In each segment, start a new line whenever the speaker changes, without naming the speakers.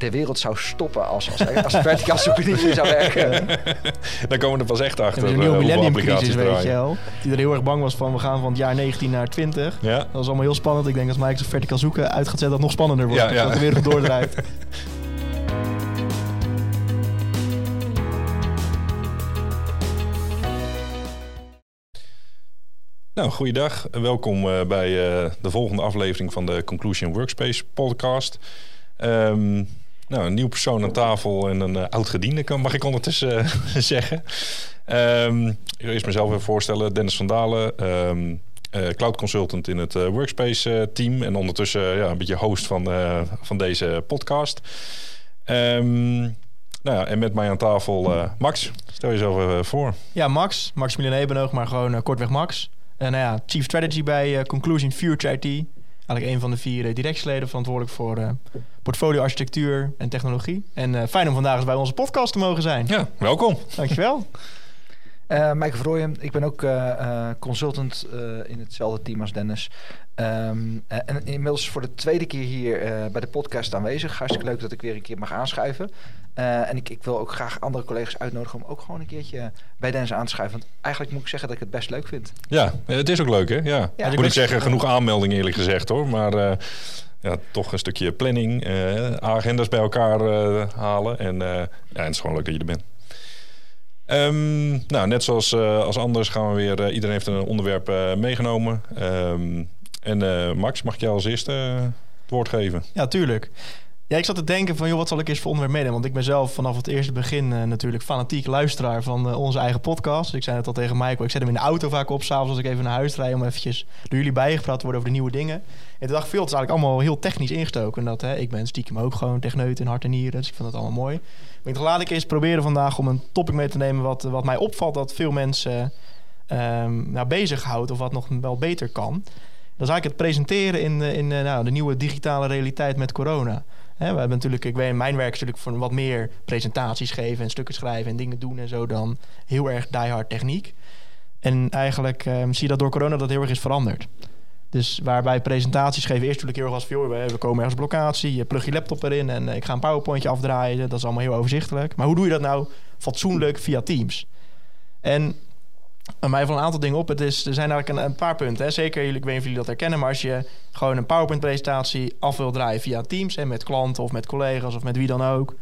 de wereld zou stoppen als, als, als verticaal zoeken niet meer zou werken.
Dan komen we er pas echt achter.
Er een
eh,
nieuwe millenniumcrisis, weet je wel. Die er heel erg bang was van, we gaan van het jaar 19 naar 20.
Ja.
Dat was allemaal heel spannend. Ik denk als Microsoft verticaal zoeken uit gaat zetten, dat het nog spannender wordt.
Ja, ja.
Dat de wereld doordraait.
Nou, goeiedag. Welkom eh, bij eh, de volgende aflevering van de Conclusion Workspace podcast. Ehm, nou, een nieuw persoon aan tafel en een eh, oud gediende, mag ik ondertussen eh, zeggen. Wil eerst mezelf even voorstellen. Dennis van Dalen, ehm, eh, cloud consultant in het Workspace team. En ondertussen ja, een beetje host van, van deze podcast. Ehm, nou ja, en met mij aan tafel Max. Stel jezelf even voor.
Ja, Max. Maximilian Ebenoog, maar gewoon kortweg Max. En nou ja, Chief Strategy bij Conclusion Future IT. Eigenlijk een van de vier eh, directieleden verantwoordelijk voor eh, portfolio architectuur en technologie. En eh, fijn om vandaag eens bij onze podcast te mogen zijn.
Ja, welkom.
Dankjewel.
Eh Mike Verrooyen, ik ben ook eh, eh, consultant in hetzelfde team als Dennis. Ehm, eh, en inmiddels voor de tweede keer hier bij de podcast aanwezig. Hartstikke leuk dat ik weer een keer mag aanschuiven. En ik, ik wil ook graag andere collega's uitnodigen om ook gewoon een keertje bij Dennis aan te schuiven. Want eigenlijk moet ik zeggen dat ik het best leuk vind.
Ja, het is ook leuk hè? Ja.
Ja,
Moet ik zeggen, genoeg aanmeldingen eerlijk gezegd hoor. Maar ja, toch een stukje planning, agendas bij elkaar halen. En, ja, en het is gewoon leuk dat je er bent. Ehm, nou, net zoals eh, als anders gaan we weer... eh, iedereen heeft een onderwerp eh, meegenomen. Ehm, en Max, mag ik jou als eerste het woord geven?
Ja, tuurlijk. Ja, ik zat te denken van, joh, wat zal ik eens voor onderwerp meenemen? Want ik ben zelf vanaf het eerste begin eh, natuurlijk fanatiek luisteraar van eh, onze eigen podcast. Ik zei het al tegen Michael, ik zet hem in de auto vaak op, s'avonds als ik even naar huis rijd, om eventjes door jullie bijgepraat te worden over de nieuwe dingen. En toen dacht ik, veel, het is eigenlijk allemaal heel technisch ingestoken. En dat, hè, ik ben stiekem ook gewoon techneut in hart en nieren, dus ik vind dat allemaal mooi. Maar ik dacht, laat ik eens proberen vandaag om een topic mee te nemen wat, wat mij opvalt dat veel mensen nou, bezighoudt of wat nog wel beter kan. Dat is eigenlijk het presenteren in, in nou, de nieuwe digitale realiteit met corona. We hebben natuurlijk, ik weet, mijn werk is natuurlijk voor wat meer presentaties geven en stukken schrijven en dingen doen en zo dan heel erg diehard techniek. En eigenlijk ehm, zie je dat door corona dat heel erg is veranderd. Dus waarbij presentaties geven eerst natuurlijk heel erg als veel, we komen ergens op locatie, je plug je laptop erin en eh, ik ga een powerpointje afdraaien. Dat is allemaal heel overzichtelijk. Maar hoe doe je dat nou fatsoenlijk via Teams? En mij van een aantal dingen op. Het is, er zijn eigenlijk een, een paar punten. Hè. Zeker, jullie, ik weet niet of jullie dat herkennen, maar als je gewoon een PowerPoint-presentatie af wil draaien via Teams, hè, met klanten of met collega's of met wie dan ook,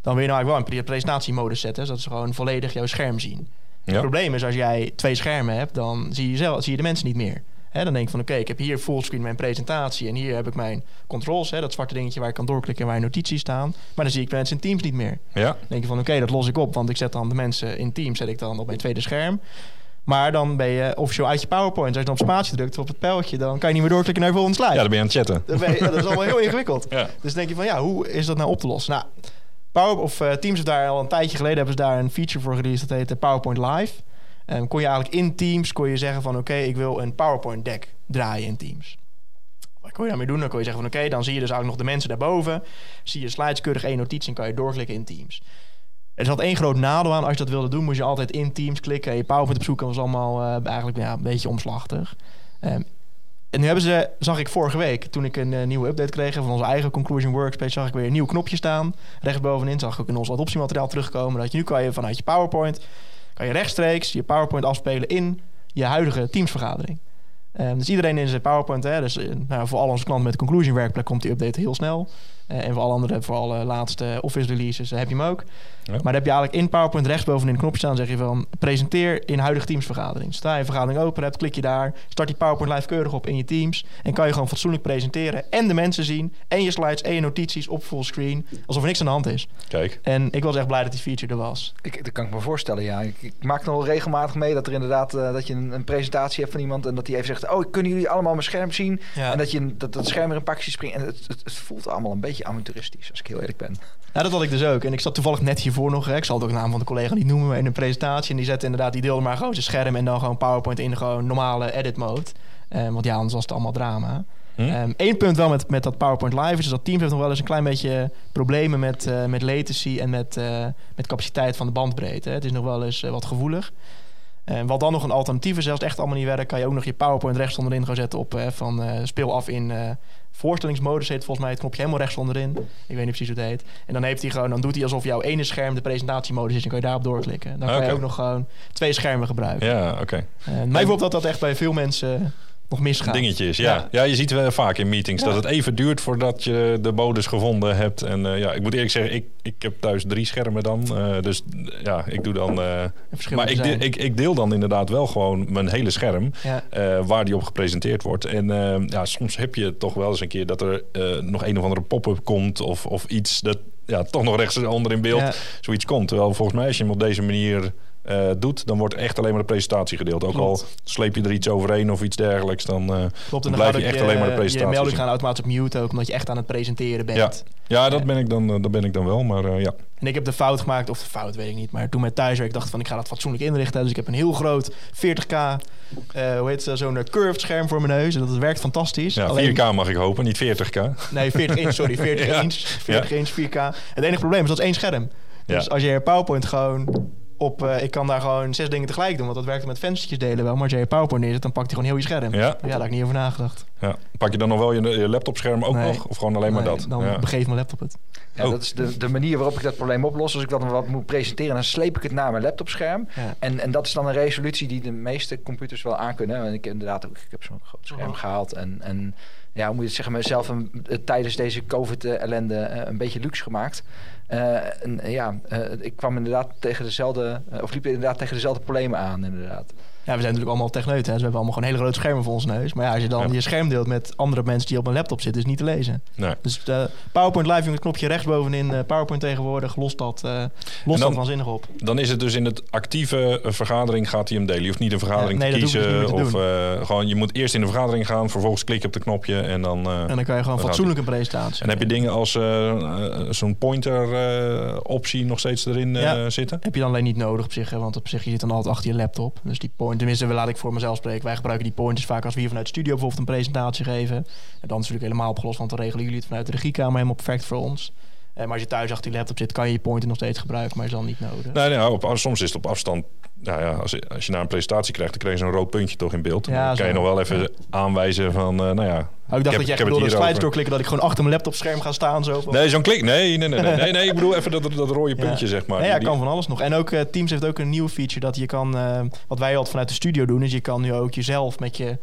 dan wil je nou eigenlijk wel een pre- presentatiemodus zetten, zodat ze gewoon volledig jouw scherm zien. Het probleem is als jij twee schermen hebt, dan zie je, zelf, zie je de mensen niet meer. Hè, dan denk je van oké, ik heb hier fullscreen mijn presentatie en hier heb ik mijn controls, hè, dat zwarte dingetje waar ik kan doorklikken en waar je notities staan. Maar dan zie ik de mensen in Teams niet meer.
Ja,
Dan denk je van oké, dat los ik op, want ik zet dan de mensen in Teams zet ik dan op mijn tweede scherm. Maar dan ben je officieel uit je PowerPoint. Als je dan op spatie drukt op het pijltje, dan kan je niet meer doorklikken naar de volgende slide.
ja dan ben je aan het chatten.
Dan ben je- ja, dat is allemaal heel ingewikkeld.
Ja.
Dus denk je van ja, hoe is dat nou op te lossen? Nou, Power, of, eh, Teams heeft daar al een tijdje geleden hebben ze daar een feature voor gereleased. Dat heet eh, PowerPoint Live. En kon je eigenlijk in Teams kon je zeggen van oké, ik wil een PowerPoint deck draaien in Teams. Wat kon je daarmee doen? Dan kon je zeggen van oké, dan zie je dus eigenlijk nog de mensen daarboven. Zie je slides keurig één notitie en kan je doorklikken in Teams. Er zat één groot nadeel aan. Als je dat wilde doen, moest je altijd in Teams klikken en je PowerPoint opzoeken. Was allemaal eh, eigenlijk ja, een beetje omslachtig. Ehm, en nu hebben ze, zag ik vorige week, toen ik een eh, nieuwe update kreeg van onze eigen Conclusion Workspace, zag ik weer een nieuw knopje staan. Rechtsbovenin zag ik ook in ons adoptiemateriaal terugkomen. Dat je nu kan je vanuit je PowerPoint, kan je rechtstreeks je PowerPoint afspelen in je huidige Teams-vergadering. Ehm, dus iedereen in zijn PowerPoint, hè, dus eh, nou, voor al onze klanten met Conclusion werkplek komt die update heel snel. Eh, en voor alle andere, voor alle laatste Office releases eh, heb je hem ook.
Ja.
Maar dan heb je eigenlijk in PowerPoint rechtsbovenin een knopje staan. zeg je van presenteer in huidige Teams-vergadering. Zodra je een vergadering open hebt, klik je daar. Start die PowerPoint live keurig op in je Teams. En kan je gewoon fatsoenlijk presenteren. En de mensen zien. En je slides en je notities op fullscreen. Alsof er niks aan de hand is.
Kijk.
En ik was echt blij dat die feature er was.
Ik, dat kan ik me voorstellen, ja. Ik, ik maak nog wel regelmatig mee dat er inderdaad eh, dat je een, een presentatie hebt van iemand en dat die even zegt: Oh, kunnen jullie allemaal mijn scherm zien?
Ja.
En dat, je, een- dat dat scherm er een pakje springt. En het, het, het voelt allemaal een beetje amateuristisch, als ik heel eerlijk ben.
Ja, dat had ik dus ook. En ik zat toevallig net hiervoor nog. Hè. Ik zal het ook de naam van de collega niet noemen. Maar in een presentatie. En die zette inderdaad, die deelde maar gewoon zijn scherm. En dan gewoon PowerPoint in gewoon normale edit mode. Eh, want ja, anders was het allemaal drama.
Hm?
Eén Eén punt wel met, met dat PowerPoint Live is dat Teams heeft nog wel eens een klein beetje problemen met, eh, met latency en met, eh, met capaciteit van de bandbreedte. hè. Het is nog wel eens wat gevoelig. En wat dan nog een alternatief is, als het echt allemaal niet werkt, kan je ook nog je PowerPoint rechts onderin gaan zetten op hè, van eh, speel af in eh, voorstellingsmodus heet volgens mij het knopje helemaal rechts onderin. Ik weet niet precies hoe het heet. En dan heeft hij gewoon, dan doet hij alsof jouw ene scherm de presentatiemodus is en kan je daarop doorklikken. Dan kan je ook nog gewoon twee schermen gebruiken.
Ja, oké.
En mij valt dat dat echt bij veel mensen nog misgaat.
Dingetjes, ja. ja.
Ja.
je ziet wel vaak in meetings
Ja.
dat het even duurt voordat je de modus gevonden hebt. En eh, ja, ik moet eerlijk zeggen, ik, ik heb thuis drie schermen dan. Eh, dus eh, ja, ik doe dan...
verschillende
maar ik, de- ik, ik deel dan inderdaad wel gewoon mijn hele scherm.
Ja.
waar die op gepresenteerd wordt. En ja, soms heb je toch wel eens een keer dat er nog een of andere pop-up komt. Of, of iets dat ja, toch nog rechts onder in beeld zoiets komt. Terwijl volgens mij als je hem op deze manier eh, doet, dan wordt echt alleen maar de presentatie gedeeld. Ook
Klopt.
al sleep je er iets overheen of iets dergelijks, dan,
Klopt,
dan blijf
dan
je echt alleen maar de
Je
presentatie
melding
zien.
gaan automatisch op mute ook, omdat je echt aan het presenteren bent.
Ja. Ja, dat ben ik dan, eh, dat ben ik dan wel. Maar ja,
En ik heb de fout gemaakt, of de fout weet ik niet, maar toen met thuiswerk dacht ik van ik ga dat fatsoenlijk inrichten. Dus ik heb een heel groot 40k, eh, hoe heet het, zo'n curved scherm voor mijn neus. En dat werkt fantastisch.
ja
Alleen-
4K mag ik hopen, niet 40K.
Nee, 40 inch, sorry, 40
Ja.
inch. 40
Ja.
inch, 4K. Het enige probleem is dat is één scherm. Dus als je je PowerPoint gewoon op, eh, ik kan daar gewoon zes dingen tegelijk doen, want dat werkt met venstertjes delen wel. Maar als je je PowerPoint neerzet, dan pakt hij gewoon heel je scherm.
Ja.
Ja, daar heb ik niet over nagedacht.
Ja. Pak je dan nog wel je, je laptopscherm ook
Nee.
nog? Of gewoon alleen maar
Nee,
dat?
Dan
ja.
begeeft mijn laptop het.
Ja,
Oh.
Dat is de, de manier waarop ik dat probleem oplos. Als ik dat wat moet presenteren, dan sleep ik het naar mijn laptopscherm.
Ja.
En, en dat is dan een resolutie die de meeste computers wel aankunnen. En ik heb inderdaad ook, ik heb zo'n groot scherm
Mhm.
gehaald. En, en ja, hoe moet je het zeggen, mezelf een, eh, tijdens deze COVID-ellende eh, een beetje luxe gemaakt. Eh, ja, ik kwam inderdaad tegen dezelfde, of liep inderdaad tegen dezelfde problemen aan, inderdaad.
Ja, we zijn natuurlijk allemaal techneuten. Dus we hebben allemaal gewoon hele grote schermen voor ons neus. Maar ja, als je dan je scherm deelt met andere mensen die op een laptop zitten, is niet te lezen.
Nee.
Dus de PowerPoint Live, het knopje rechtsbovenin, eh, PowerPoint tegenwoordig, lost dat, eh lost
dan-
dat waanzinnig op.
Dan is het dus in het actieve vergadering gaat hij hem delen. Je hoeft niet een vergadering
nee,
te kiezen.
dus meer
of gewoon, je moet eerst in de vergadering gaan, vervolgens klik je op de knopje en dan...
En dan kan je gewoon fatsoenlijk een presentatie.
En heb je dingen als zo'n pointer optie nog steeds erin
Ja.
zitten?
Heb je dan alleen niet nodig op zich, hè? want op zich je zit dan altijd achter je laptop. Dus die point, tenminste, laat ik voor mezelf spreken. Wij gebruiken die pointers vaak als we hier vanuit de studio bijvoorbeeld een presentatie geven. En dan is natuurlijk helemaal opgelost, want dan regelen jullie het vanuit de regiekamer helemaal perfect voor ons. Eh, maar als je thuis achter je laptop zit, kan je je pointer nog steeds gebruiken, maar is dan niet nodig.
Nee, nee op, soms is het op afstand. Nou ja, als, je- als je naar een presentatie krijgt, dan krijg je zo'n rood puntje toch in beeld.
Ja,
dan kan je nog wel even aanwijzen van, eh, nou ja...
Oh, ik dacht
heb-
dat
ik
jij bedoelde
het
slides doorklikken, dat ik gewoon achter mijn laptopscherm ga staan. Zo.
Nee, zo'n klik. Nee, nee, nee, nee, nee, nee. Ik bedoel even dat, dat rode puntje, zeg maar.
Nee, ja,
Die-
kan van alles nog. En ook eh, Teams heeft ook een nieuw feature dat je kan, wat wij altijd vanuit de studio doen, is je kan nu ook jezelf met je,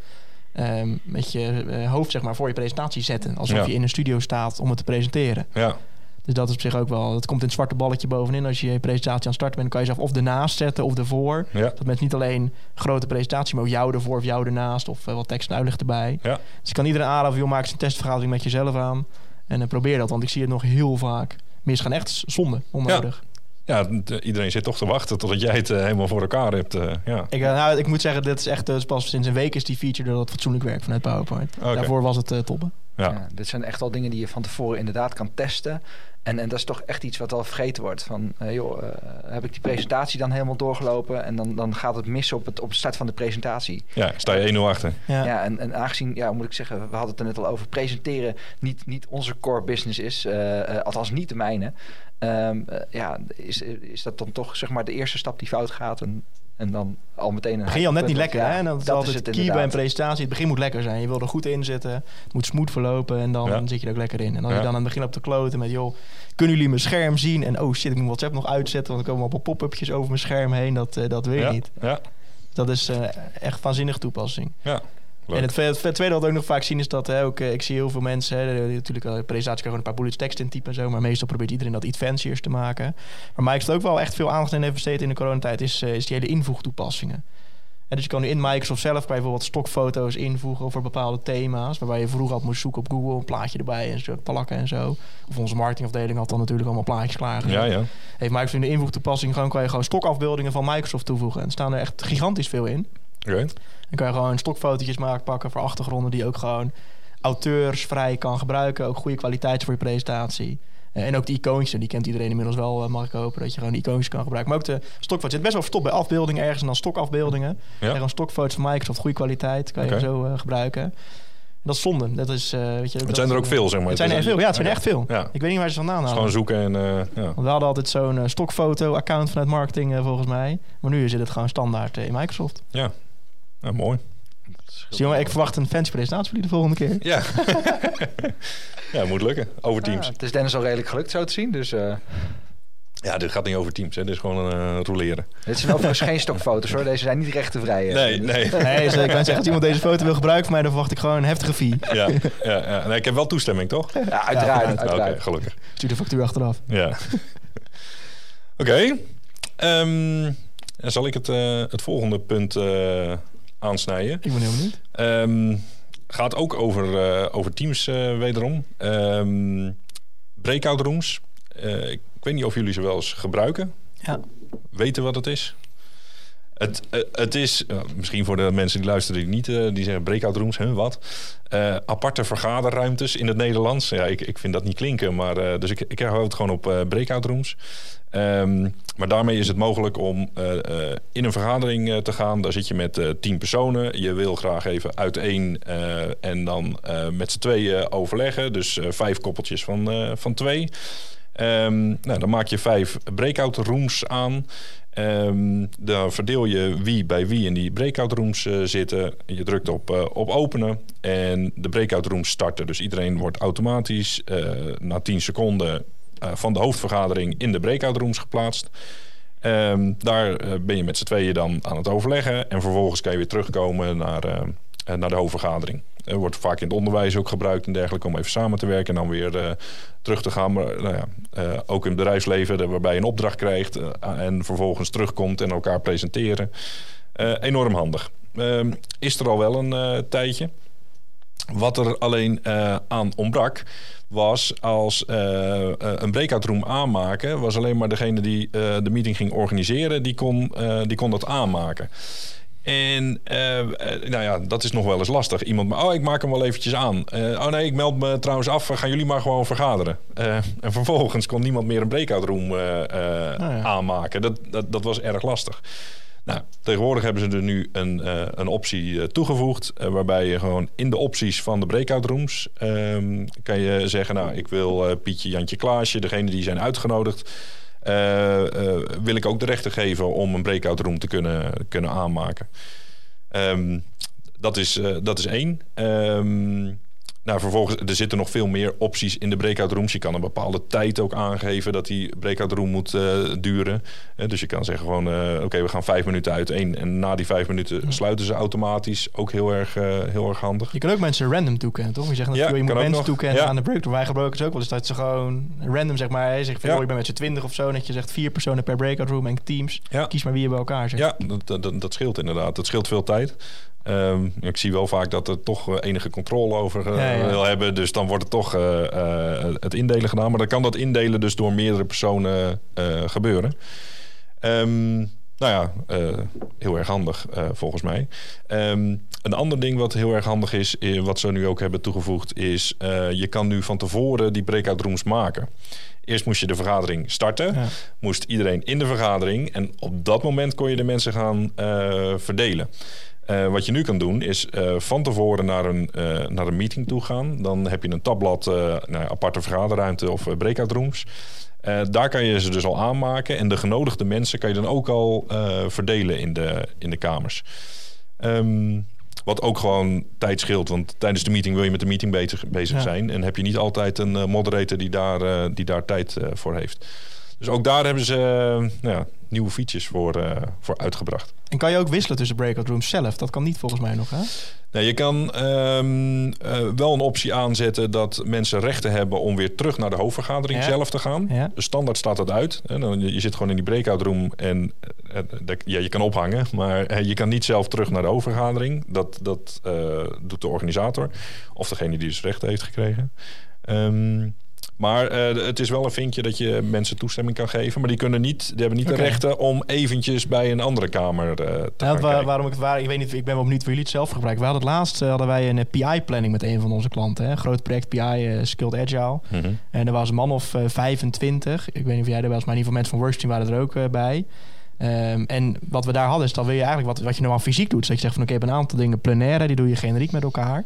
ehm, met je hoofd zeg maar, voor je presentatie zetten. Alsof
Ja.
je in een studio staat om het te presenteren.
Ja,
Dus dat is op zich ook wel, dat komt in het zwarte balletje bovenin. Als je je presentatie aan het starten bent, kan je zelf of ernaast zetten of ervoor.
ja,
Dat mensen niet alleen een grote presentatie, maar ook jou ervoor of jou ernaast of eh, wat tekst en uitleg erbij.
ja.
Dus ik kan iedereen aanraden, joh, maak eens een testvergadering met jezelf aan. En eh, probeer dat, want ik zie het nog heel vaak misgaan. Echt zonde, onnodig.
Ja, t- iedereen zit toch te wachten totdat jij het eh, helemaal voor elkaar hebt. eh, ja.
Ik, eh, nou, ik moet zeggen, dit is echt eh, pas sinds een week is die feature dat fatsoenlijk werkt vanuit PowerPoint. Daarvoor was het eh toppen.
Ja.
Ja, dit zijn echt al dingen die je van tevoren inderdaad kan testen. En, en dat is toch echt iets wat al vergeten wordt. Van, eh, joh, eh, heb ik die presentatie dan helemaal doorgelopen... en dan, dan gaat het mis op het, op het start van de presentatie.
ja, sta je 1-0 achter.
Ja.
Ja, en, en aangezien, ja, moet ik zeggen, we hadden het er net al over... presenteren niet, niet onze core business is, eh, althans niet de mijne... ehm, eh, ja, is, is dat dan toch zeg maar de eerste stap die fout gaat... en, en dan al meteen een...
begin je al net niet lekker, hè? En dat is
dat
altijd
het
key bij een presentatie. Het begin moet lekker zijn. Je wil er goed in zitten. Het moet smooth verlopen en dan
Ja.
zit je er ook lekker in. En als
Ja.
je dan aan het begin op te kloten met, joh, kunnen jullie mijn scherm zien? En oh shit, ik moet WhatsApp nog uitzetten, want er komen allemaal pop-upjes over mijn scherm heen. Dat, eh, dat wil je
Ja,
niet.
ja,
Dat is eh, echt waanzinnige toepassing.
ja.
En het, tweede wat we ook nog vaak zien is dat hè, ook, eh, ik zie heel veel mensen, hè, natuurlijk al een presentatie kan gewoon een paar bullets tekst in typen en zo, maar meestal probeert iedereen dat iets fanciers te maken. Maar Microsoft ook wel echt veel aandacht in heeft besteed in de coronatijd is, eh, is die hele invoegtoepassingen. En dus je kan nu in Microsoft zelf bijvoorbeeld stokfoto's invoegen over bepaalde thema's. Waarbij je vroeger had moest zoeken op Google, een plaatje erbij en zo plakken en zo. Of onze marketingafdeling had dan natuurlijk allemaal plaatjes klaar.
Ja, ja.
Heeft Microsoft in de invoegtoepassing gewoon kan je gewoon stokafbeeldingen van Microsoft toevoegen. En er staan er echt gigantisch veel in.
Oké.
Dan kan je gewoon stokfotootjes maken, pakken voor achtergronden die je ook gewoon auteursvrij kan gebruiken. Ook goede kwaliteit voor je presentatie. Eh, en ook de icoontjes, die kent iedereen inmiddels wel, eh, mag ik hopen. Dat je gewoon die icoontjes kan gebruiken. Maar ook de stokfoto's. zit best wel verstopt bij afbeeldingen ergens en dan stokafbeeldingen. En
Ja.
gewoon stokfoto's van Microsoft, goede kwaliteit, kan je zo eh, gebruiken. Dat is zonde. Dat is, weet je,
Het
dat
zijn er ook veel, zeg maar.
Het zijn er veel. Ja, het zijn echt veel.
Ja.
Ik weet niet waar ze vandaan halen.
gewoon zoeken en ja.
Want we hadden altijd zo'n stokfoto-account vanuit marketing volgens mij. Maar nu zit het gewoon standaard in Microsoft.
ja, mooi.
Dus jongen, ik verwacht een fancy presentatie voor jullie de volgende keer.
Ja. ja, moet lukken. Over Teams.
Ja, het is Dennis al redelijk gelukt zo te zien. Dus eh
Ja, dit gaat niet over Teams. Hè. Dit is gewoon een eh, roleren.
dit zijn overigens geen stokfoto's hoor. Deze zijn niet rechtenvrij. eh,
Nee, nee.
Nee, dus ik ben zeggen, als iemand deze foto wil gebruiken voor mij, dan verwacht ik gewoon een heftige fee.
Ja, ja, ja. Nee, ik heb wel toestemming, toch?
Ja, uiteraard.
Ja,
Oké,
uiteraard.
gelukkig.
Stuur de factuur achteraf.
Ja. Oké. Ehm, dan zal ik het, eh, het volgende punt eh, aansnijden.
Ik ben heel benieuwd.
Ehm, gaat ook over, eh, over Teams eh, wederom. Ehm breakout rooms. Eh, ik weet niet of jullie ze wel eens gebruiken.
Ja.
Weten wat het is? Het, eh, het is, eh, misschien voor de mensen die luisteren die niet, eh, die zeggen breakout rooms, hè, wat? Aparte vergaderruimtes in het Nederlands. Ja, ik, ik vind dat niet klinken, maar dus ik, ik hou het gewoon op breakout rooms. Ehm, maar daarmee is het mogelijk om in een vergadering te gaan. Daar zit je met tien personen. Je wil graag even uiteen en dan met z'n tweeën overleggen. Dus vijf koppeltjes van, van twee. Ehm, nou, dan maak je vijf breakout rooms aan. Ehm, dan verdeel je wie bij wie in die breakout rooms eh, zitten. Je drukt op, eh, op openen en de breakout rooms starten. Dus iedereen wordt automatisch eh, na 10 seconden van de hoofdvergadering in de breakout rooms geplaatst. Ehm, daar ben je met z'n tweeën dan aan het overleggen. En vervolgens kan je weer terugkomen naar, naar de hoofdvergadering. Er wordt vaak in het onderwijs ook gebruikt en dergelijke om even samen te werken en dan weer eh, terug te gaan. Maar nou ja, eh, ook in het bedrijfsleven, eh, waarbij je een opdracht krijgt eh, en vervolgens terugkomt en elkaar presenteren. Eh, enorm handig. Ehm, is er al wel een eh, tijdje. Wat er alleen eh, aan ontbrak, was als eh, eh, een breakout room aanmaken, was alleen maar degene die eh, de meeting ging organiseren, die kon, eh, die kon dat aanmaken. En eh, eh, nou ja, dat is nog wel eens lastig. Iemand, oh, ik maak hem wel eventjes aan. Eh, oh nee, ik meld me trouwens af. Gaan jullie maar gewoon vergaderen. En vervolgens kon niemand meer een breakout room
ja.
aanmaken. Dat, dat, dat was erg lastig. Nou, tegenwoordig hebben ze er nu een, een optie toegevoegd. waarbij je gewoon in de opties van de breakout rooms ehm, kan je zeggen: Nou, ik wil Pietje, Jantje, Klaasje, degene die zijn uitgenodigd. Eh, eh, wil ik ook de rechten geven om een breakout room te kunnen, kunnen aanmaken. Ehm, dat, is, eh, dat is één. Ehm, nou, vervolgens, er zitten nog veel meer opties in de breakout rooms. Je kan een bepaalde tijd ook aangeven dat die breakout room moet eh, duren. Eh, dus je kan zeggen gewoon, eh, oké, we gaan vijf minuten uiteen. En na die vijf minuten sluiten ze automatisch. Ook heel erg, heel erg handig.
Je kan ook mensen random toekennen, toch? Je zegt
Ja,
je moet mensen
nog.
toekennen
Ja.
aan de breakthrough. Wij gebruiken het ook wel eens dat ze gewoon random, zeg maar, hè, zegt van, oh, je bent met z'n twintig of zo. En dat je zegt vier personen per breakout room en teams.
Ja.
Kies maar wie je bij elkaar zegt.
Ja, dat, dat, dat scheelt inderdaad. Dat scheelt veel tijd. Ehm, ik zie wel vaak dat er toch eh, enige controle over eh,
Ja, ja.
wil hebben. Dus dan wordt het toch eh, het indelen gedaan. Maar dan kan dat indelen dus door meerdere personen gebeuren. Ehm, nou ja, heel erg handig volgens mij. Ehm, een ander ding wat heel erg handig is, wat ze nu ook hebben toegevoegd, is je kan nu van tevoren die breakout rooms maken. Eerst moest je de vergadering starten,
Ja.
moest iedereen in de vergadering en op dat moment kon je de mensen gaan verdelen. Eh, wat je nu kan doen is eh, van tevoren naar een, eh, naar een meeting toe gaan. Dan heb je een tabblad, nou, aparte vergaderruimte of breakout rooms. Daar kan je ze dus al aanmaken. En de genodigde mensen kan je dan ook al verdelen in de, in de kamers. Ehm, wat ook gewoon tijd scheelt. Want tijdens de meeting wil je met de meeting bezig, bezig
Ja.
zijn. En heb je niet altijd een moderator die daar, die daar tijd voor heeft. Dus ook daar hebben ze eh, nou ja, nieuwe features voor, eh, voor uitgebracht.
En kan je ook wisselen tussen breakout rooms zelf? Dat kan niet volgens mij nog, hè?
Nou, je kan ehm, eh, wel een optie aanzetten dat mensen rechten hebben om weer terug naar de hoofdvergadering
Ja.
zelf te gaan.
Ja.
Dus standaard staat dat uit. En dan, je, zit gewoon in die breakout room en ja, je kan ophangen, maar je kan niet zelf terug naar de hoofdvergadering. Dat, dat doet de organisator of degene die dus rechten heeft gekregen. Ehm, maar eh, het is wel een vinkje dat je mensen toestemming kan geven. Maar die, kunnen niet, die hebben niet de rechten om eventjes bij een andere kamer eh, te
Ja,
gaan
waar-
kijken.
waarom ik het waar, ik weet niet, ik ben wel benieuwd hoe jullie het zelf gebruiken. We hadden het laatst eh, hadden wij een PI-planning met een van onze klanten. Hè? Een groot project PI, Skilled Agile.
Mhm.
En er was een man of eh, 25. Ik weet niet of jij er was, maar in ieder geval mensen van Workstream waren er ook bij. Ehm, en wat we daar hadden is, dan wil je eigenlijk wat, wat je normaal fysiek doet. Dus dat je zegt van oké, ik heb een aantal dingen plenaire, die doe je generiek met elkaar.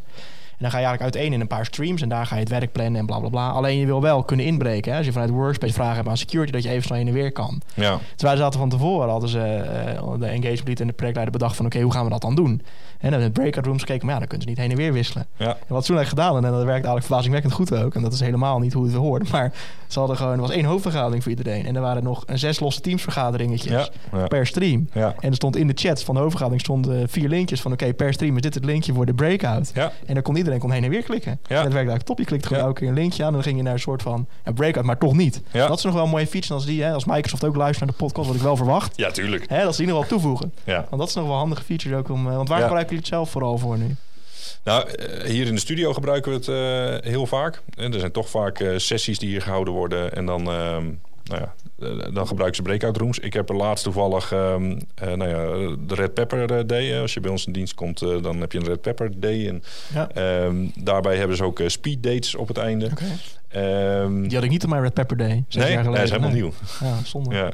Dan ga je eigenlijk uiteen in een paar streams en daar ga je het werk plannen en bla bla bla. Alleen je wil wel kunnen inbreken. Hè? Als je vanuit Workspace vragen hebt aan security, dat je even snel heen en weer kan.
Ja,
Terwijl ze zaten van tevoren, hadden ze eh, de engagement lead en de projectleider bedacht van oké, hoe gaan we dat dan doen? En dan in de breakout rooms gekeken, maar ja, dan kunnen ze niet heen en weer wisselen.
ja,
En wat toen eigenlijk gedaan en dat werkt eigenlijk verbazingwekkend goed ook. En dat is helemaal niet hoe het hoort. Maar ze hadden gewoon, er was één hoofdvergadering voor iedereen. En er waren nog een zes losse teamsvergaderingetjes
ja, ja,
per stream.
ja.
En er stond in de chat van de hoofdvergadering stonden vier linkjes van oké, per stream is dit het linkje voor de breakout.
Ja,
En dan kon iedereen kon heen en weer klikken. En dat werkte eigenlijk top. Je klikte gewoon
Ja.
elke keer een linkje aan en dan ging je naar een soort van ja, breakout, maar toch niet.
Ja.
Dat is nog wel een mooie feature als die, hè, als Microsoft ook luistert naar de podcast, wat ik wel verwacht.
ja, tuurlijk.
Hè, dat ze die nog wel toevoegen.
Ja.
Want dat is nog wel handige features ook om. eh, Want waar
Ja.
gebruiken jullie het zelf vooral voor nu?
Nou, eh, hier in de studio gebruiken we het eh, heel vaak. En er zijn toch vaak sessies die hier gehouden worden. En dan, ehm, nou ja, dan gebruiken ze breakout rooms. Ik heb er laatst toevallig ehm, eh, nou ja, de Red Pepper eh, Day. Als je bij ons in dienst komt, eh, dan heb je een Red Pepper Day. En,
Ja.
ehm, daarbij hebben ze ook eh, speed dates op het einde.
Oké.
Ehm,
Die had ik niet op mijn Red Pepper Day. Zes
nee,
jaar
nee, dat is helemaal
Nee.
nieuw.
Ja, zonde.
Ja.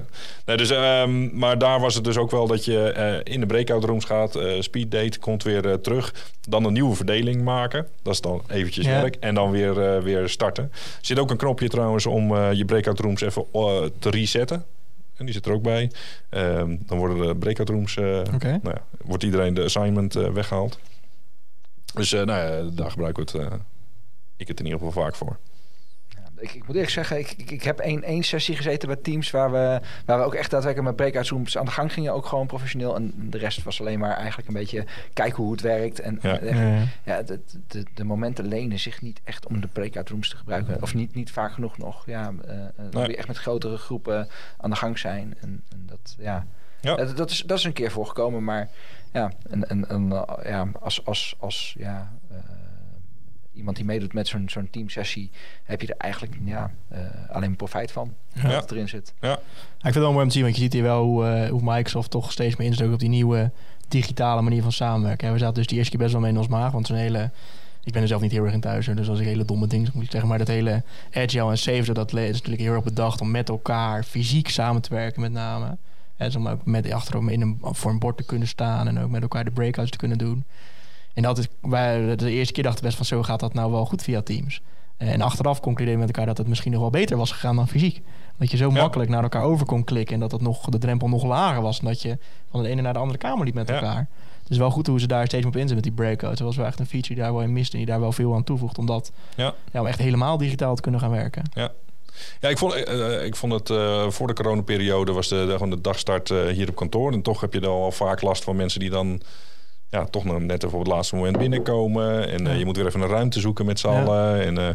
Nee, dus, ehm, maar daar was het dus ook wel dat je eh, in de breakout rooms gaat, eh speed date, komt weer eh, terug, dan een nieuwe verdeling maken. Dat is dan eventjes
Ja.
werk. En dan weer, eh, weer starten. Er zit ook een knopje trouwens om eh, je breakout rooms even eh, te resetten. En die zit er ook bij. Ehm, dan worden de breakout rooms, eh, nou ja, wordt iedereen de assignment eh, weggehaald. Dus eh, nou ja, daar gebruiken we het, ik het in ieder geval vaak voor.
Ik, ik moet eerlijk zeggen, ik, ik, ik heb één, één sessie gezeten bij Teams waar we, waar we ook echt daadwerkelijk met breakout rooms aan de gang gingen. Ook gewoon professioneel. En de rest was alleen maar eigenlijk een beetje kijken hoe het werkt. En
Ja.
Ja.
ja, de, de, de momenten lenen zich niet echt om de breakout rooms te gebruiken. Of niet, niet vaak genoeg nog. Ja, eh, eh, dan moet je echt met grotere groepen aan de gang zijn. En, en dat, ja,
Ja.
Dat, dat, is, dat is een keer voorgekomen. Maar ja, en, en, en, eh, ja als, als, als ja, eh, iemand die meedoet met zo'n zo'n teamsessie, heb je er eigenlijk ja, eh, alleen profijt van.
Ja.
Dat het erin zit.
Ja,
Ja, ik vind het wel mooi om te zien, want je ziet hier wel hoe, eh, hoe Microsoft toch steeds meer inzet op die nieuwe digitale manier van samenwerken. hè. We zaten dus die eerste keer best wel mee in ons maag, want zo'n hele... Ik ben er zelf niet heel erg in thuis, dus als ik hele domme dingen moet ik zeggen. Maar dat hele agile en safe, dat is natuurlijk heel erg bedacht om met elkaar fysiek samen te werken met name. En dus om ook met achterom in een, voor een bord te kunnen staan en ook met elkaar de breakouts te kunnen doen. En dat is, wij de eerste keer dachten we best van zo gaat dat nou wel goed via Teams. En achteraf concludeerden we met elkaar dat het misschien nog wel beter was gegaan dan fysiek. Dat je zo
Ja.
makkelijk naar elkaar over kon klikken en dat het nog, de drempel nog lager was. Dan dat je van de ene naar de andere kamer liep met
Ja.
elkaar. Dus wel goed hoe ze daar steeds op inzetten met die breakouts. Dat was wel echt een feature die daar wel in miste en die daar wel veel aan toevoegt. Om dat
ja.
ja, om echt helemaal digitaal te kunnen gaan werken.
Ja, ik vond, eh, eh, ik vond het eh, voor de coronaperiode was de, de, gewoon de dagstart hier op kantoor. En toch heb je dan al vaak last van mensen die dan ja, toch nog net even op het laatste moment binnenkomen. En eh,
Ja.
je moet weer even een ruimte zoeken met z'n
Ja.
allen. En, eh,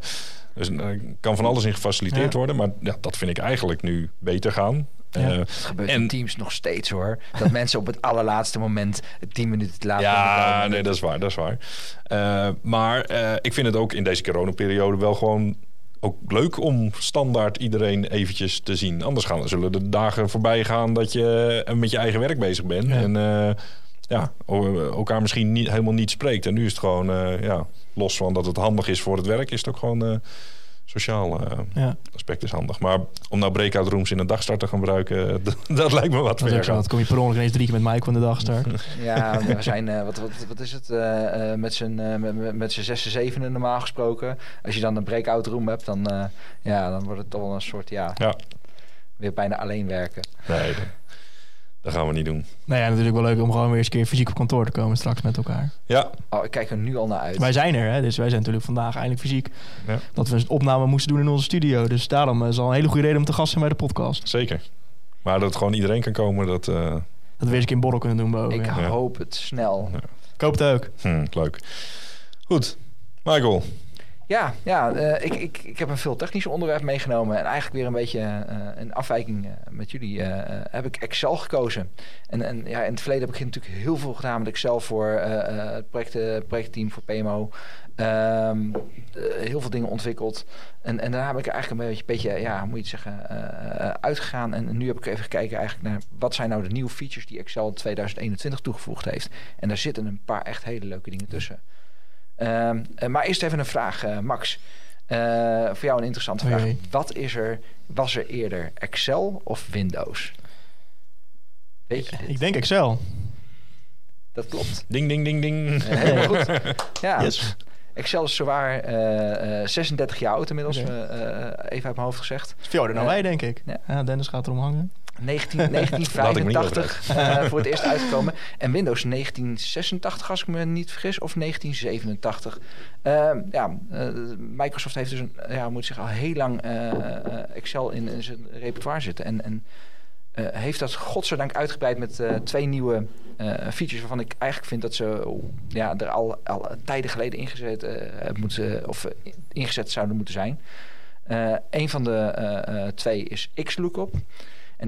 dus er kan van alles in gefaciliteerd
Ja.
worden. Maar ja, dat vind ik eigenlijk nu beter gaan.
Ja.
Eh,
gebeurt
En-
in Teams nog steeds hoor. Dat mensen op het allerlaatste moment, tien minuten te laat
ja, nee, dat is waar, dat is waar. Eh, maar eh, ik vind het ook in deze coronaperiode wel gewoon ook leuk om standaard iedereen eventjes te zien. Anders gaan, zullen de dagen voorbij gaan dat je eh, met je eigen werk bezig bent.
Ja.
En eh, ja, elkaar misschien niet, helemaal niet spreekt. En nu is het gewoon, eh, ja, los van dat het handig is voor het werk, is het ook gewoon eh, sociaal eh,
Ja,
aspect is handig. Maar om nou breakout rooms in een dagstart te gaan gebruiken, dat, lijkt me wat
zo. Dan kom je per ongeluk ineens drie keer met Mike van de dag start.
Ja, we zijn, eh, wat, wat, wat is het, eh, eh, met z'n eh, met, z'n zes, zevenen normaal gesproken. Als je dan een breakout room hebt, dan, eh, ja, dan wordt het toch wel een soort, ja,
Ja,
weer bijna alleen werken.
nee, dat, gaan we niet doen.
Nou ja, natuurlijk wel leuk om gewoon weer eens een keer fysiek op kantoor te komen straks met elkaar.
Ja,
Oh, ik kijk er nu al naar uit.
Wij zijn er, hè? dus wij zijn natuurlijk vandaag eindelijk fysiek.
Ja.
Dat we een opname moesten doen in onze studio. Dus daarom eh, is al een hele goede reden om te gast zijn bij de podcast.
Zeker. Maar dat gewoon iedereen kan komen, dat... eh,
Dat we weer eens een keer een borrel kunnen doen boven.
ik
ja.
Ja.
hoop het snel.
Ik hoop het ook.
hm, leuk. Goed. Michael.
Ja, ja eh, ik, ik, ik heb een veel technischer onderwerp meegenomen. En eigenlijk weer een beetje eh, een afwijking eh, met jullie. heb ik Excel gekozen. En, en ja, in het verleden heb ik natuurlijk heel veel gedaan met Excel voor het project, projectteam voor PMO. Ehm, eh, heel veel dingen ontwikkeld. En, en daarna heb ik eigenlijk een beetje, beetje ja, moet je het zeggen, uitgegaan. En nu heb ik even gekeken eigenlijk naar wat zijn nou de nieuwe features die Excel in 2021 toegevoegd heeft. En daar zitten een paar echt hele leuke dingen tussen. Ehm, eh, maar eerst even een vraag, eh, Max. Eh, voor jou een interessante vraag. Wat is er, was er eerder Excel of Windows? Weet je dit?
Ik denk Excel.
Dat klopt.
Ding, ding, ding, ding.
Helemaal goed. Ja,
Yes.
Excel is zowaar eh, eh, 36 jaar oud inmiddels, eh, eh, even uit mijn hoofd gezegd.
Veel ouder dan wij, denk ik.
ja.
Ja. Dennis gaat erom hangen.
19,
Laat ik me niet
1985 eh, voor het eerst uitgekomen. En Windows 1986, als ik me niet vergis, of 1987. Ehm, ja, eh, Microsoft heeft dus een, ja, moet zeggen, al heel lang eh, Excel in, in zijn repertoire zitten. En, en heeft dat godzijdank uitgebreid met twee nieuwe features waarvan ik eigenlijk vind dat ze oh, ja, er al, al tijden geleden ingezet, moeten, of ingezet zouden moeten zijn. Een van de twee is Xlookup.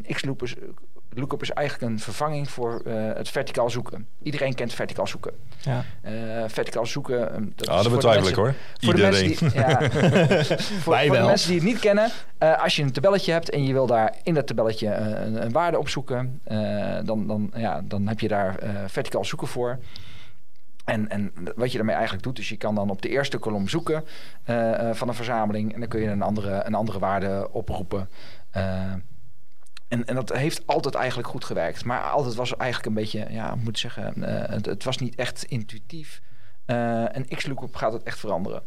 En Xlookup is, lookup is eigenlijk een vervanging voor eh, het verticaal zoeken. Iedereen kent verticaal zoeken.
Ja.
Eh, verticaal zoeken. ehm, dat
Ja,
is
dat
voor de
betwijfel ik hoor.
voor de, mensen
Iedereen.
die, ja, voor,
Wij
voor de mensen die het niet kennen, eh, als je een tabelletje hebt en je wil daar in dat tabelletje een, een waarde opzoeken, eh, dan, dan, ja, dan heb je daar eh, verticaal zoeken voor. En, en wat je daarmee eigenlijk doet, is je kan dan op de eerste kolom zoeken eh, eh, van een verzameling en dan kun je een andere, een andere waarde oproepen. En, en dat heeft altijd eigenlijk goed gewerkt. Maar altijd was er eigenlijk een beetje, ja, ik moet zeggen, eh, het, het was niet echt intuïtief. Eh, en Xlookup gaat het echt veranderen.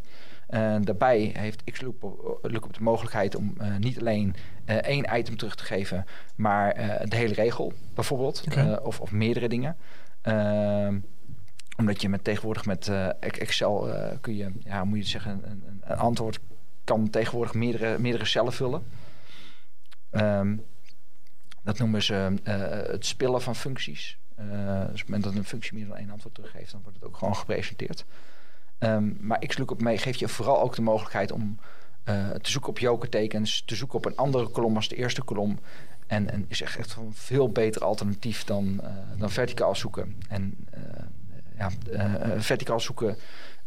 Eh, daarbij heeft Xlookup Lookup de mogelijkheid om niet alleen één item terug te geven, maar de hele regel bijvoorbeeld. Of, of meerdere dingen. Ehm, omdat je met, tegenwoordig met Excel kun je, ja, moet je zeggen, een, een, een antwoord kan tegenwoordig meerdere, meerdere cellen vullen. Ehm, dat noemen ze eh, het spillen van functies. Eh, dus op het moment dat een functie meer dan één antwoord teruggeeft, dan wordt het ook gewoon gepresenteerd. Ehm, maar Xlookup mee geeft je vooral ook de mogelijkheid om eh, te zoeken op jokertekens, te zoeken op een andere kolom als de eerste kolom. En, en is echt, echt een veel beter alternatief dan, eh, dan verticaal zoeken. En eh, ja, eh, eh, verticaal zoeken,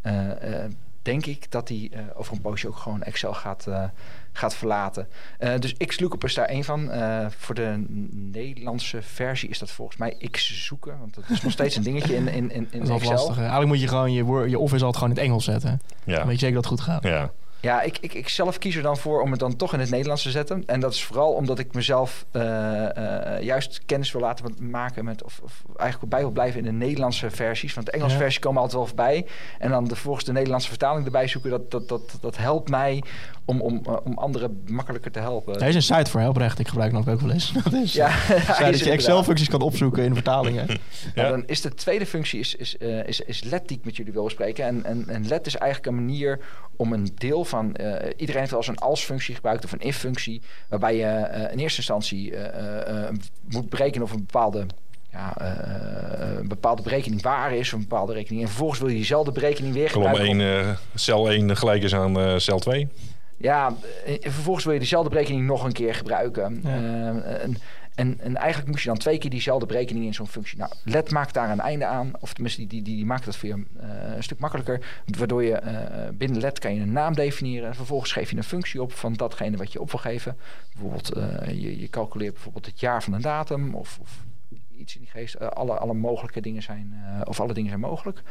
eh, eh, denk ik dat hij eh, over een poosje ook gewoon Excel gaat, eh, gaat verlaten. Eh, dus Xlookup is daar één van. Eh, voor de Nederlandse versie is dat volgens mij X zoeken. Want dat is nog steeds een dingetje in, in, in,
Dat
in
is
Excel.
lastig. Eigenlijk moet je gewoon je, Word- je office altijd gewoon in het Engels zetten. Dan
Ja.
weet je zeker dat het goed gaat.
ja.
Ja, ik, ik, ik zelf kies er dan voor om het dan toch in het Nederlands te zetten. En dat is vooral omdat ik mezelf eh, eh, juist kennis wil laten maken met... Of, of eigenlijk bij wil blijven in de Nederlandse versies. Want de Engelse
Ja.
versies komen altijd wel voorbij. En dan de, vervolgens de Nederlandse vertaling erbij zoeken. Dat, dat, dat, dat helpt mij om, om, eh, om anderen makkelijker te helpen.
Daar is een site voor, hè, oprecht. Ik gebruik hem ook wel eens. Dat is
ja,
dat je. Excel-functies kan opzoeken in vertalingen.
Ja.
dan is de tweede functie is, is, is, is LED die ik met jullie wil bespreken. En, en, en LED is eigenlijk een manier om een deel van... eh, iedereen heeft wel eens een als-functie gebruikt of een if-functie... waarbij je eh, in eerste instantie eh, eh, moet berekenen of een bepaalde... Ja, eh, een bepaalde berekening waar is, of een bepaalde rekening. En vervolgens wil je diezelfde berekening weer
Kolom
gebruiken.
1, eh, cel 1 gelijk is aan eh, cel 2.
Ja, vervolgens wil je diezelfde berekening nog een keer gebruiken.
Ja.
En, en, en eigenlijk moest je dan twee keer diezelfde berekening in zo'n functie. Nou, LED maakt daar een einde aan. Of tenminste, die, die, die, maakt dat voor je eh, een stuk makkelijker. Waardoor je eh, binnen LED kan je een naam definiëren. En vervolgens geef je een functie op van datgene wat je op wil geven. Bijvoorbeeld, eh, je, je calculeert bijvoorbeeld het jaar van een datum. Of, of iets in die geest. Alle, alle mogelijke dingen zijn, of alle dingen zijn mogelijk.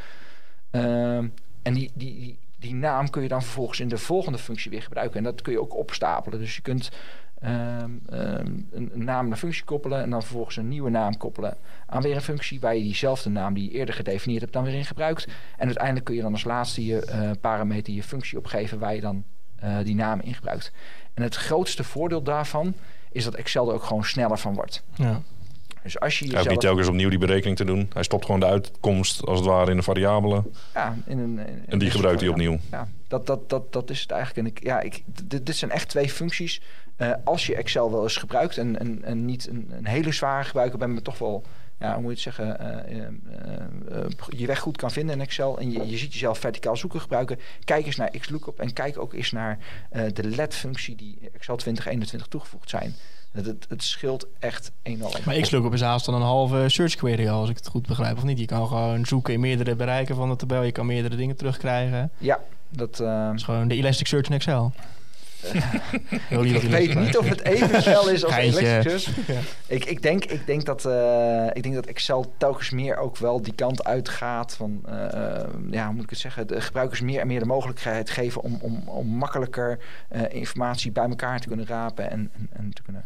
Ehm, en die, die, die naam kun je dan vervolgens in de volgende functie weer gebruiken. En dat kun je ook opstapelen. Dus je kunt ehm, ehm, een, naam naar functie koppelen en dan vervolgens een nieuwe naam koppelen aan weer een functie waar je diezelfde naam die je eerder gedefinieerd hebt dan weer in gebruikt. En uiteindelijk kun je dan als laatste je eh, parameter je functie opgeven waar je dan eh, die naam in gebruikt. En het grootste voordeel daarvan is dat Excel er ook gewoon sneller van wordt.
Ja.
Dus als je jezelf
niet telkens opnieuw die berekening te doen. Hij stopt gewoon de uitkomst als het ware in een variabele.
ja, in een, in-
En die gebruikt hij opnieuw.
Ja, dat, dat, dat, dat is het eigenlijk. En ik, ja, ik, dit, dit zijn echt twee functies. Eh, als je Excel wel eens gebruikt en, en, en niet een, een hele zware gebruiker bent, maar toch wel, ja, hoe moet je het zeggen, eh, eh, je weg goed kan vinden in Excel en je, je ziet jezelf verticaal zoeken gebruiken, kijk eens naar Xlookup en kijk ook eens naar de LED-functie die Excel 2021 toegevoegd zijn. Het, het, het scheelt echt enorm.
Maar Xlookup is haast dan een halve search query, als ik het goed begrijp, of niet? Je kan gewoon zoeken in meerdere bereiken van de tabel. Je kan meerdere dingen terugkrijgen.
Ja, dat. eh,
is gewoon de Elasticsearch in Excel. Ik dat
ik weet niet of het even snel is als. Elasticsearch.
Ja.
Ik, ik, denk, ik, denk dat, eh, ik denk dat Excel telkens meer ook wel die kant uitgaat van, eh, ja, hoe moet ik het zeggen, de gebruikers meer en meer de mogelijkheid geven om, om, om makkelijker informatie bij elkaar te kunnen rapen en, en, en te kunnen,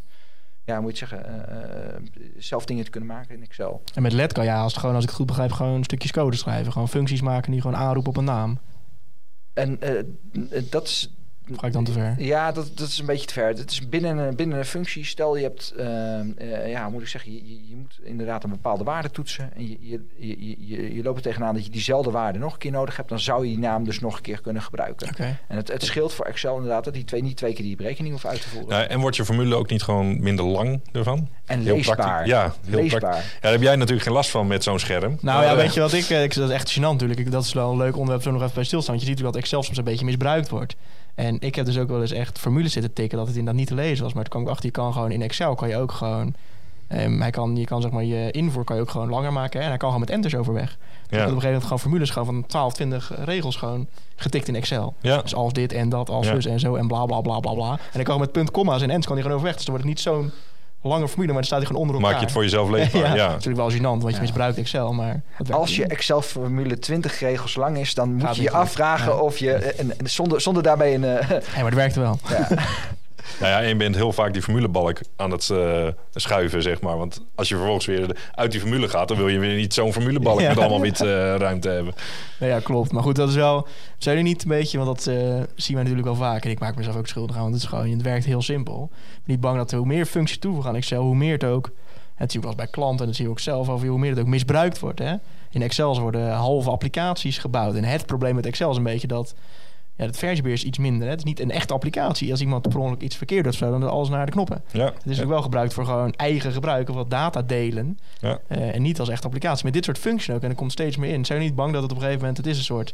ja, moet je het zeggen, eh, eh, zelf dingen te kunnen maken in Excel.
En met LED kan je haast gewoon, als ik het goed begrijp, gewoon stukjes code schrijven. Gewoon functies maken die gewoon aanroepen op een naam.
en eh, dat is
Ga ik dan te ver?
Ja, dat, dat is een beetje te ver. Het is binnen, een- binnen een functie. Stel je hebt, ehm, eh, ja, moet ik zeggen, je, je, moet inderdaad een bepaalde waarde toetsen. En je, je, je, je, je loopt er tegenaan dat je diezelfde waarde nog een keer nodig hebt. Dan zou je die naam dus nog een keer kunnen gebruiken.
Oké.
En het, het scheelt voor Excel inderdaad dat die twee, niet twee keer die berekening hoeft uit te voeren.
Ja, en wordt je formule ook niet gewoon minder lang ervan?
en
Heel
leesbaar.
praktisch. Ja, heel
leesbaar.
praktisch. Ja, daar heb jij natuurlijk geen last van met zo'n scherm.
Nou ja,
eh,
weet je wat ik... eh, ik dat is echt gênant natuurlijk. Ik- Dat is wel een leuk onderwerp zo nog even bij stilstaan. Want je ziet natuurlijk dat Excel soms een beetje misbruikt wordt. En ik heb dus ook wel eens echt formules zitten tikken dat het inderdaad niet te lezen was. Maar toen kwam ik achter, je kan gewoon in Excel kan je ook gewoon... ehm, hij kan, je kan zeg maar je invoer kan je ook gewoon langer maken. Hè? En hij kan gewoon met enters overweg. Dus ik had op een
Ja,
gegeven moment gewoon formules gewoon van 12, 20 regels gewoon getikt in Excel.
ja.
Dus als dit en dat, als
Ja.
dus en zo en bla bla bla bla bla. En ik kan met punt, komma's en ends kan die gewoon overweg. Dus dan wordt het niet zo'n lange formule, maar dan staat hij gewoon onder elkaar.
Maak je het voor jezelf leesbaar.
ja,
ja.
natuurlijk wel gênant, want je
Ja.
misbruikt Excel, maar...
Als je. Excel-formule 20 regels lang is, dan moet
Gaat
je je afvragen
Ja.
of je, en, en zonder, zonder daarbij een... eh,
Hey, maar het werkte wel.
Nou ja, en je bent heel vaak die formulebalk aan het eh, schuiven, zeg maar. Want als je vervolgens weer uit die formule gaat, dan wil je weer niet zo'n formulebalk
Ja.
met allemaal wit eh, ruimte hebben.
Nee, ja, klopt. Maar goed, dat is wel... Zijn jullie niet een beetje, want dat eh, zien wij natuurlijk wel vaak. En ik maak mezelf ook schuldig aan, want het is gewoon... Het werkt heel simpel. Ik ben niet bang dat er hoe meer functies toevoegen aan Excel, hoe meer het ook... Het zie ik wel eens bij klanten en dat zie je ook zelf over hoe meer het ook misbruikt wordt. Hè? In Excel worden halve applicaties gebouwd. En het probleem met Excel is een beetje dat ja, het versiebeheer is iets minder. Hè? Het is niet een echte applicatie. Als iemand per ongeluk iets verkeerd doet, dan alles naar de knoppen.
Ja,
Het is ook wel gebruikt voor gewoon eigen gebruik of wat data delen.
Ja.
Eh, en niet als echt applicatie. Met dit soort functies ook. En er komt steeds meer in. Zijn jullie niet bang dat het op een gegeven moment... Het is een soort...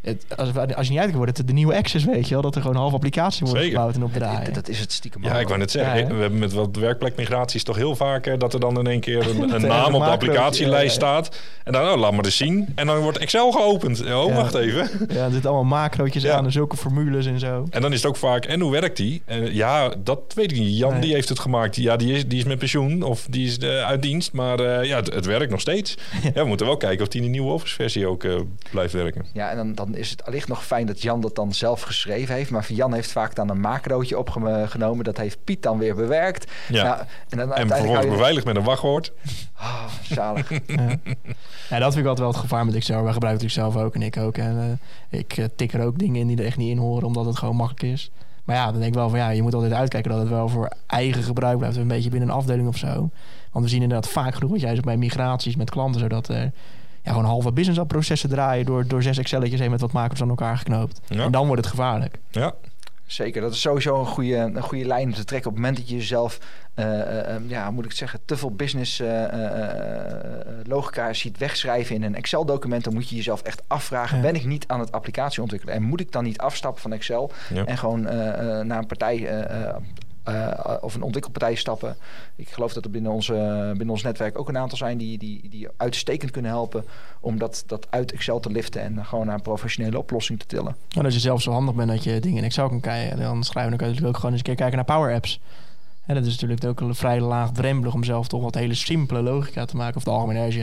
Het, als, als je niet uit kan worden, het de nieuwe Access, weet je wel. Dat er gewoon half applicatie wordt
Zeker.
gebouwd en opdraaien.
dat, dat is het stiekem
Ja, ik wou net zeggen,
Ja,
we hebben met wat werkplekmigraties toch heel vaak eh, dat er dan in één keer een, een naam op de applicatielijst staat. En dan, oh, laat maar eens zien. En dan wordt Excel geopend. Oh,
Ja.
wacht even.
Ja, er zitten allemaal macrootjes
Ja.
aan en zulke formules en zo.
En dan is het ook vaak, en hoe werkt die? En ja, dat weet ik niet. Jan,
Nee.
die heeft het gemaakt. Ja, die is, die is met pensioen of die is eh, uit dienst. Maar eh, ja, het, het werkt nog steeds. Ja, we moeten wel kijken of die in de nieuwe Office-versie ook eh, blijft werken.
Ja, en dan, dan is het allicht nog fijn dat Jan dat dan zelf geschreven heeft. Maar Jan heeft vaak dan een macrootje opgenomen. Dat heeft Piet dan weer bewerkt.
Ja.
Nou, en dan
en vervolgens
je-
beveiligd met een wachtwoord.
Ah, zalig.
Ja. ja, dat vind ik altijd wel het gevaar met Excel. Wij gebruiken het zelf ook en ik ook. En eh, ik eh, tik er ook dingen in die er echt niet in horen, omdat het gewoon makkelijk is. Maar ja, dan denk ik wel van ja, je moet altijd uitkijken dat het wel voor eigen gebruik blijft. Een beetje binnen een afdeling of zo. Want we zien inderdaad vaak genoeg, wat jij zegt bij migraties met klanten, zodat er ja, gewoon halve business processen draaien door, door zes Excelletjes heen met wat macros aan elkaar geknoopt.
Ja.
En dan wordt het gevaarlijk.
Ja,
Zeker, dat is sowieso een goede, een goede lijn om te trekken. Op het moment dat je jezelf, eh, eh, eh, ja, moet ik zeggen, te veel business eh, eh, eh, logica ziet wegschrijven in een Excel-document, dan moet je jezelf echt afvragen:
Ja.
ben ik niet aan het applicatie ontwikkelen? En moet ik dan niet afstappen van Excel
Ja.
en gewoon eh, eh, naar een partij eh, of een ontwikkelpartij stappen? Ik geloof dat er binnen, onze, binnen ons netwerk ook een aantal zijn die, die, die uitstekend kunnen helpen om dat, dat uit Excel te liften en gewoon naar een professionele oplossing te tillen.
En als je zelf zo handig bent dat je dingen in Excel kan kijken, dan schrijven dan natuurlijk ook gewoon eens een keer kijken naar Power Apps. En dat is natuurlijk ook een vrij laagdrempelig om zelf toch wat hele simpele logica te maken. Of de algemene als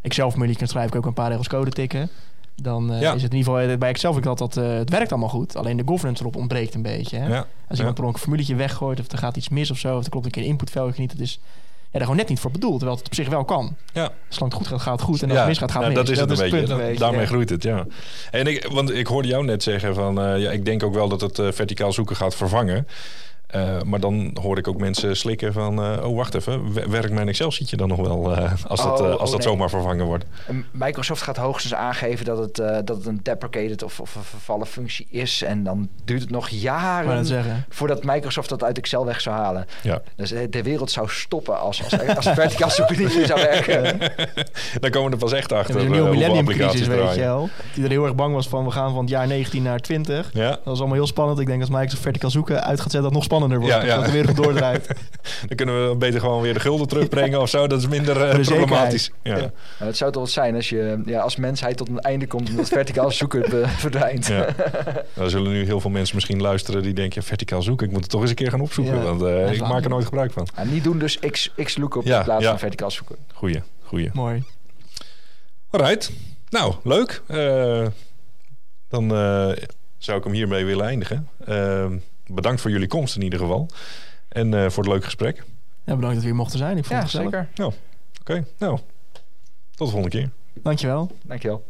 Excel-formule kan schrijven, ik ook een paar regels code tikken. Dan eh,
Ja.
is het in ieder geval bij Excel vind ik dat, dat eh, het werkt allemaal goed. Alleen de governance erop ontbreekt een beetje. Hè?
ja.
Als
Ja.
iemand per ongeluk een formuletje weggooit of er gaat iets mis of zo, of er klopt een keer een inputvelgje niet, dat is ja, daar gewoon net niet voor bedoeld. Terwijl het op zich wel kan.
Ja.
Zolang het goed gaat, gaat het goed. En als het misgaat, gaat het
nou,
mis.
dat is het een beetje.
punt beetje,
daarmee
ja.
groeit het, ja. En ik, want ik hoorde jou net zeggen van, eh, ja, ik denk ook wel dat het eh, verticaal zoeken gaat vervangen. Eh, maar dan hoorde ik ook mensen slikken van, eh, oh wacht even, werkt mijn Excel-sheetje dan nog wel eh, als dat,
Oh,
als
oh,
dat
nee.
zomaar vervangen wordt?
Microsoft gaat hoogstens aangeven dat het, eh, dat het een deprecated of, of een vervallen functie is. En dan duurt het nog jaren voordat Microsoft dat uit Excel weg zou halen.
Ja.
Dus de wereld zou stoppen als, als, als verticaal zoeken niet meer zou werken.
Dan komen we er pas echt
Ja,
achter
er
uh,
een nieuwe
hoeveel
millennium
applicaties
crisis, weet je wel. Die er heel erg bang was van, we gaan van het jaar 19 naar 20.
Ja,
Dat was allemaal heel spannend. Ik denk als Microsoft verticaal zoeken uit gaat zetten, dat nog spannender wordt.
Ja, ja.
Dat de wereld doordraait.
dan kunnen we beter gewoon weer de gulden terugbrengen of zo. Dat is minder eh, problematisch. Ja.
Ja.
Het zou toch wat zijn als je ja, als mensheid tot een einde komt omdat verticaal zoeken eh, verdwijnt.
Ja. Dan zullen nu heel veel mensen misschien luisteren die denken... Ja, verticaal zoeken, ik moet het toch eens een keer gaan opzoeken.
Ja.
Want eh, ik maak er nooit gebruik van.
En niet doen dus X, X lookup
Ja,
in plaats
ja.
van verticaal zoeken.
Goeie, goeie.
Mooi.
Alright. Nou, leuk. Eh, dan eh, zou ik hem hiermee willen eindigen. Bedankt voor jullie komst in ieder geval. En eh, voor het leuke gesprek. Oké,
Ja, bedankt dat we hier mochten zijn. Ik vond
Ja,
het gezellig.
zeker.
nou. Tot de volgende keer.
Dankjewel.
Dankjewel.